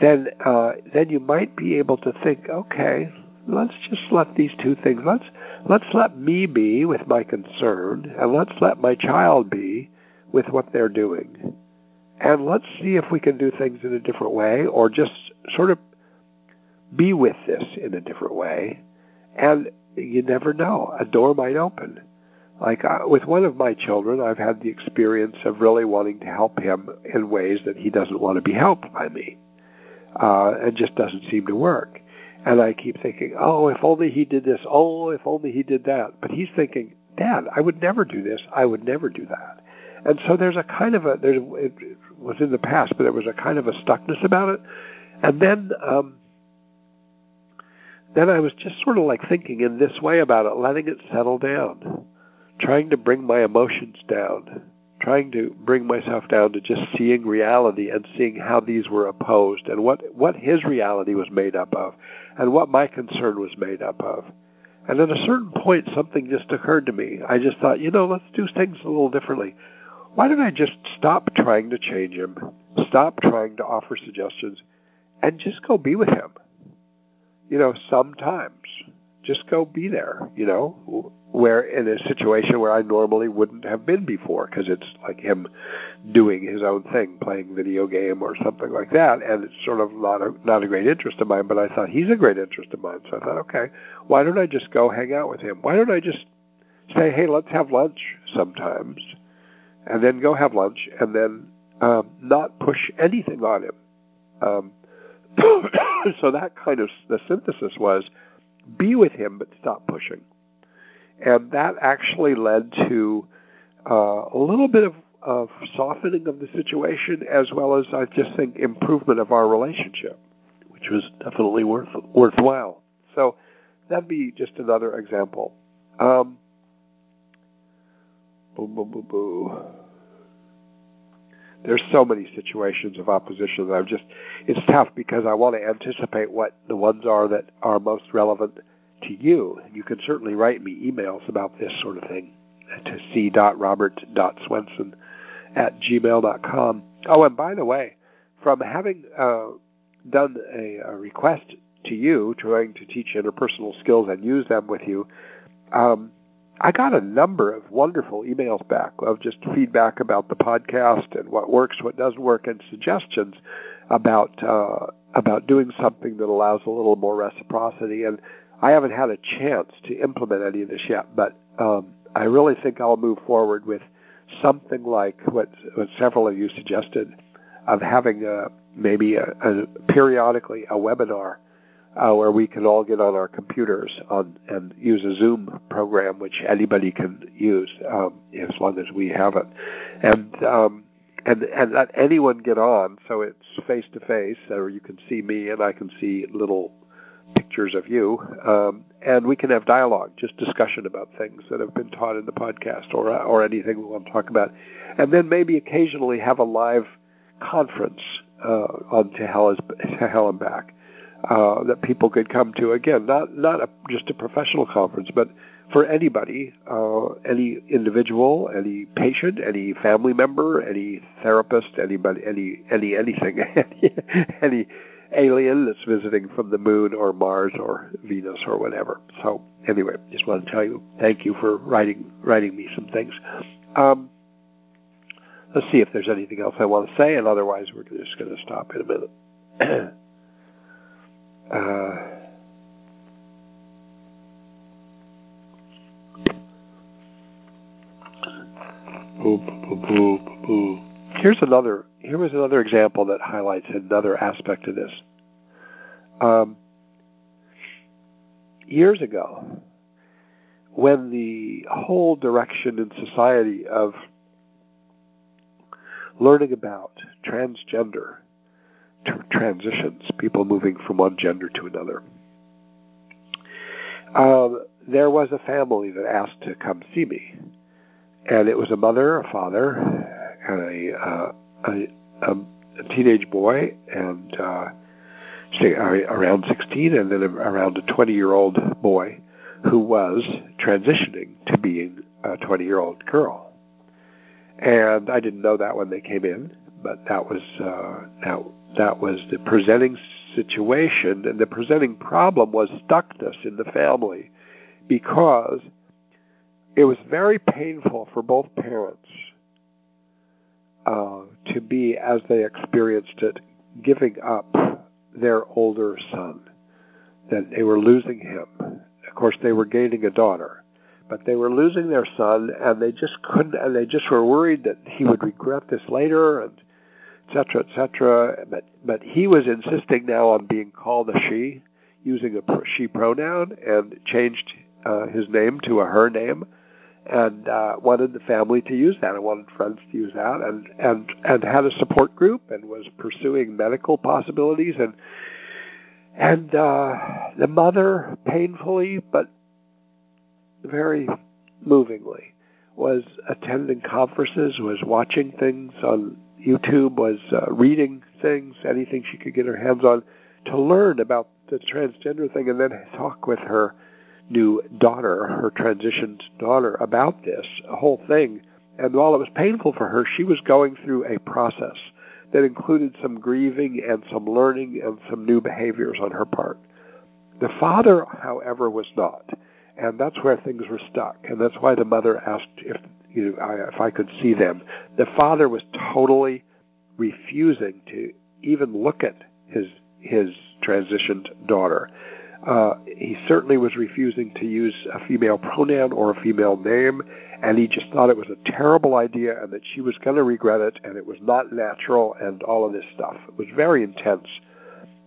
then uh, then you might be able to think, okay, let's just let these two things let's let's let me be with my concern, and let's let my child be with what they're doing, and let's see if we can do things in a different way, or just sort of be with this in a different way, and you never know, a door might open. Like uh, with one of my children, I've had the experience of really wanting to help him in ways that he doesn't want to be helped by me. Uh, it just doesn't seem to work. And I keep thinking, oh, if only he did this. Oh, if only he did that. But he's thinking, Dad, I would never do this. I would never do that. And so there's a kind of a, there, it was in the past, but there was a kind of a stuckness about it. And then, um, then I was just sort of like thinking in this way about it, letting it settle down, trying to bring my emotions down, trying to bring myself down to just seeing reality and seeing how these were opposed and what, what his reality was made up of and what my concern was made up of. And at a certain point, something just occurred to me. I just thought, you know, let's do things a little differently. Why don't I just stop trying to change him, stop trying to offer suggestions, and just go be with him? you know, sometimes just go be there, you know, where in a situation where I normally wouldn't have been before because it's like him doing his own thing, playing video game or something like that, and it's sort of not a not a great interest of mine. But I thought he's a great interest of mine, so I thought, okay, why don't I just go hang out with him? Why don't I just say, hey, let's have lunch sometimes, and then go have lunch, and then um, not push anything on him. Um, so that kind of the synthesis was be with him but stop pushing. And that actually led to uh, a little bit of, of softening of the situation as well as I just think improvement of our relationship, which was definitely worth worthwhile. So that'd be just another example. Um, boo, boo, boo, boo there's so many situations of opposition that I'm just it's tough because I want to anticipate what the ones are that are most relevant to you. You can certainly write me emails about this sort of thing to c.robert.swenson at gmail.com. Oh, and by the way, from having uh, done a, a, request to you, trying to teach interpersonal skills and use them with you, um, I got a number of wonderful emails back of just feedback about the podcast and what works, what doesn't work, and suggestions about uh, about doing something that allows a little more reciprocity. And I haven't had a chance to implement any of this yet, but um, I really think I'll move forward with something like what, what several of you suggested of having a, maybe a, a periodically a webinar uh, where we can all get on our computers on, and use a Zoom program, which anybody can use um, as long as we have it, and um, and and let anyone get on. So it's face to face, or you can see me and I can see little pictures of you, um, and we can have dialogue, just discussion about things that have been taught in the podcast, or or anything we want to talk about, and then maybe occasionally have a live conference uh, on to hell and back uh, that people could come to. Again, not not a, just a professional conference, but for anybody, uh, any individual, any patient, any family member, any therapist, anybody, any any anything, any, any alien that's visiting from the moon or Mars or Venus or whatever. So anyway, just want to tell you, thank you for writing writing me some things. Um, let's see if there's anything else I want to say, and otherwise we're just going to stop in a minute. Uh, Here's another. Here was another example that highlights another aspect of this. Um, years ago, when the whole direction in society of learning about transgender transitions, people moving from one gender to another. Um, there was a family that asked to come see me, and it was a mother, a father, a, uh, a, a, teenage boy, and uh, say, around 16, and then around a 20 year old boy who was transitioning to being a 20 year old girl. And I didn't know that when they came in, but that was uh, that, that was the presenting situation, and the presenting problem was stuckness in the family because it was very painful for both parents uh, to be, as they experienced it, giving up their older son. That they were losing him. Of course, they were gaining a daughter, but they were losing their son, and they just couldn't. And they just were worried that he would regret this later, and etc. etc. But but he was insisting now on being called a she, using a she pronoun, and changed uh, his name to a her name and uh, wanted the family to use that. I wanted friends to use that, and and and had a support group and was pursuing medical possibilities and and uh, the mother painfully but very movingly was attending conferences, was watching things on YouTube, was uh, reading things, anything she could get her hands on, to learn about the transgender thing, and then talk with her new daughter, her transitioned daughter, about this whole thing. And while it was painful for her, she was going through a process that included some grieving and some learning and some new behaviors on her part. The father, however, was not. And that's where things were stuck. And that's why the mother asked if you know, I, if I could see them. The father was totally refusing to even look at his his transitioned daughter. Uh, he certainly was refusing to use a female pronoun or a female name, and he just thought it was a terrible idea and that she was going to regret it, and it was not natural, and all of this stuff. It was very intense,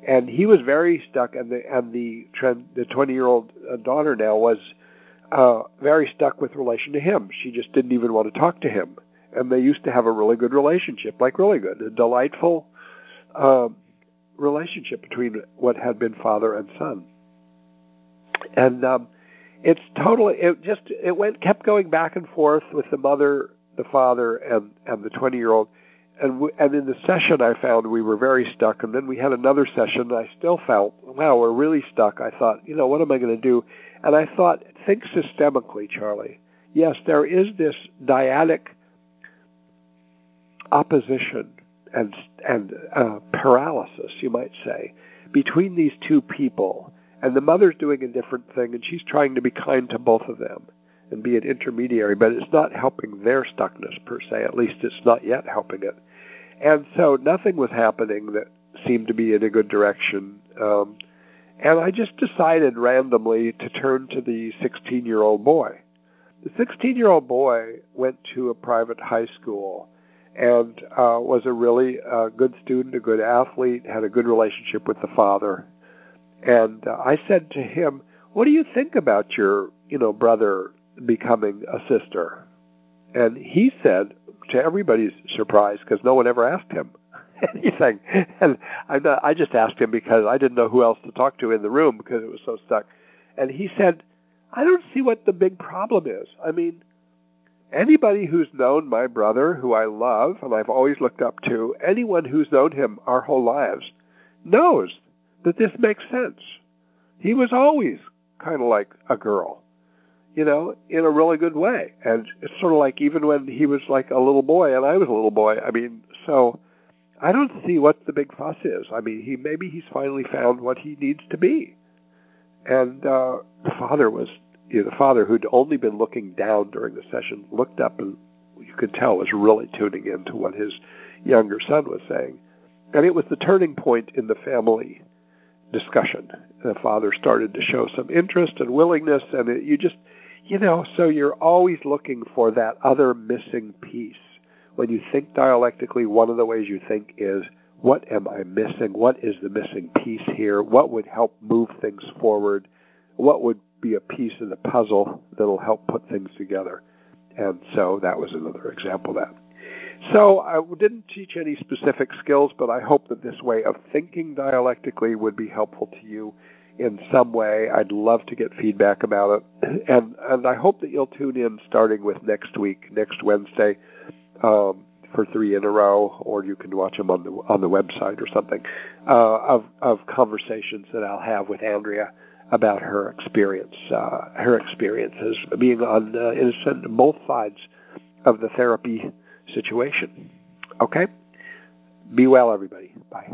and he was very stuck. And the and the the twenty year old uh, daughter now was uh, very stuck with relation to him. She just didn't even want to talk to him, and they used to have a really good relationship, like really good, a delightful. Uh, relationship between what had been father and son and um, it's totally it just it went kept going back and forth with the mother, the father, and and the twenty year old. And, w- and in the session, I found we were very stuck. And then we had another session, and I still felt, wow, we're really stuck. I thought, you know, what am I going to do? And I thought, think systemically, Charlie. Yes, there is this dyadic opposition and and uh, paralysis, you might say, between these two people and the mother's doing a different thing, and she's trying to be kind to both of them and be an intermediary, but it's not helping their stuckness per se. At least it's not yet helping it. And so nothing was happening that seemed to be in a good direction. Um, and I just decided randomly to turn to the 16 year old boy. The 16 year old boy went to a private high school and uh, was a really uh, good student, a good athlete, had a good relationship with the father, and uh, I said to him, "What do you think about your, you know, brother becoming a sister?" And he said, to everybody's surprise, because no one ever asked him anything, and I, I just asked him because I didn't know who else to talk to in the room because it was so stuck. And he said, "I don't see what the big problem is. I mean." Anybody who's known my brother, who I love and I've always looked up to, anyone who's known him our whole lives, knows that this makes sense. He was always kind of like a girl, you know, in a really good way. And it's sort of like even when he was like a little boy and I was a little boy. I mean, so I don't see what the big fuss is. I mean, he maybe he's finally found what he needs to be. And uh, the father was, you know, the father who'd only been looking down during the session looked up and you could tell was really tuning into what his younger son was saying. And it was the turning point in the family discussion. The father started to show some interest and willingness, and it, you just, you know, so you're always looking for that other missing piece. When you think dialectically, one of the ways you think is, what am I missing? What is the missing piece here? What would help move things forward? What would be a piece of the puzzle that'll help put things together? And so that was another example of that. So I didn't teach any specific skills, but I hope that this way of thinking dialectically would be helpful to you in some way. I'd love to get feedback about it, and and I hope that you'll tune in starting with next week, next Wednesday, um, for three in a row, or you can watch them on the on the website or something uh, of of conversations that I'll have with Andrea about her experience, uh, her experiences being on uh, both sides of the therapy situation. Okay? Be well, everybody. Bye.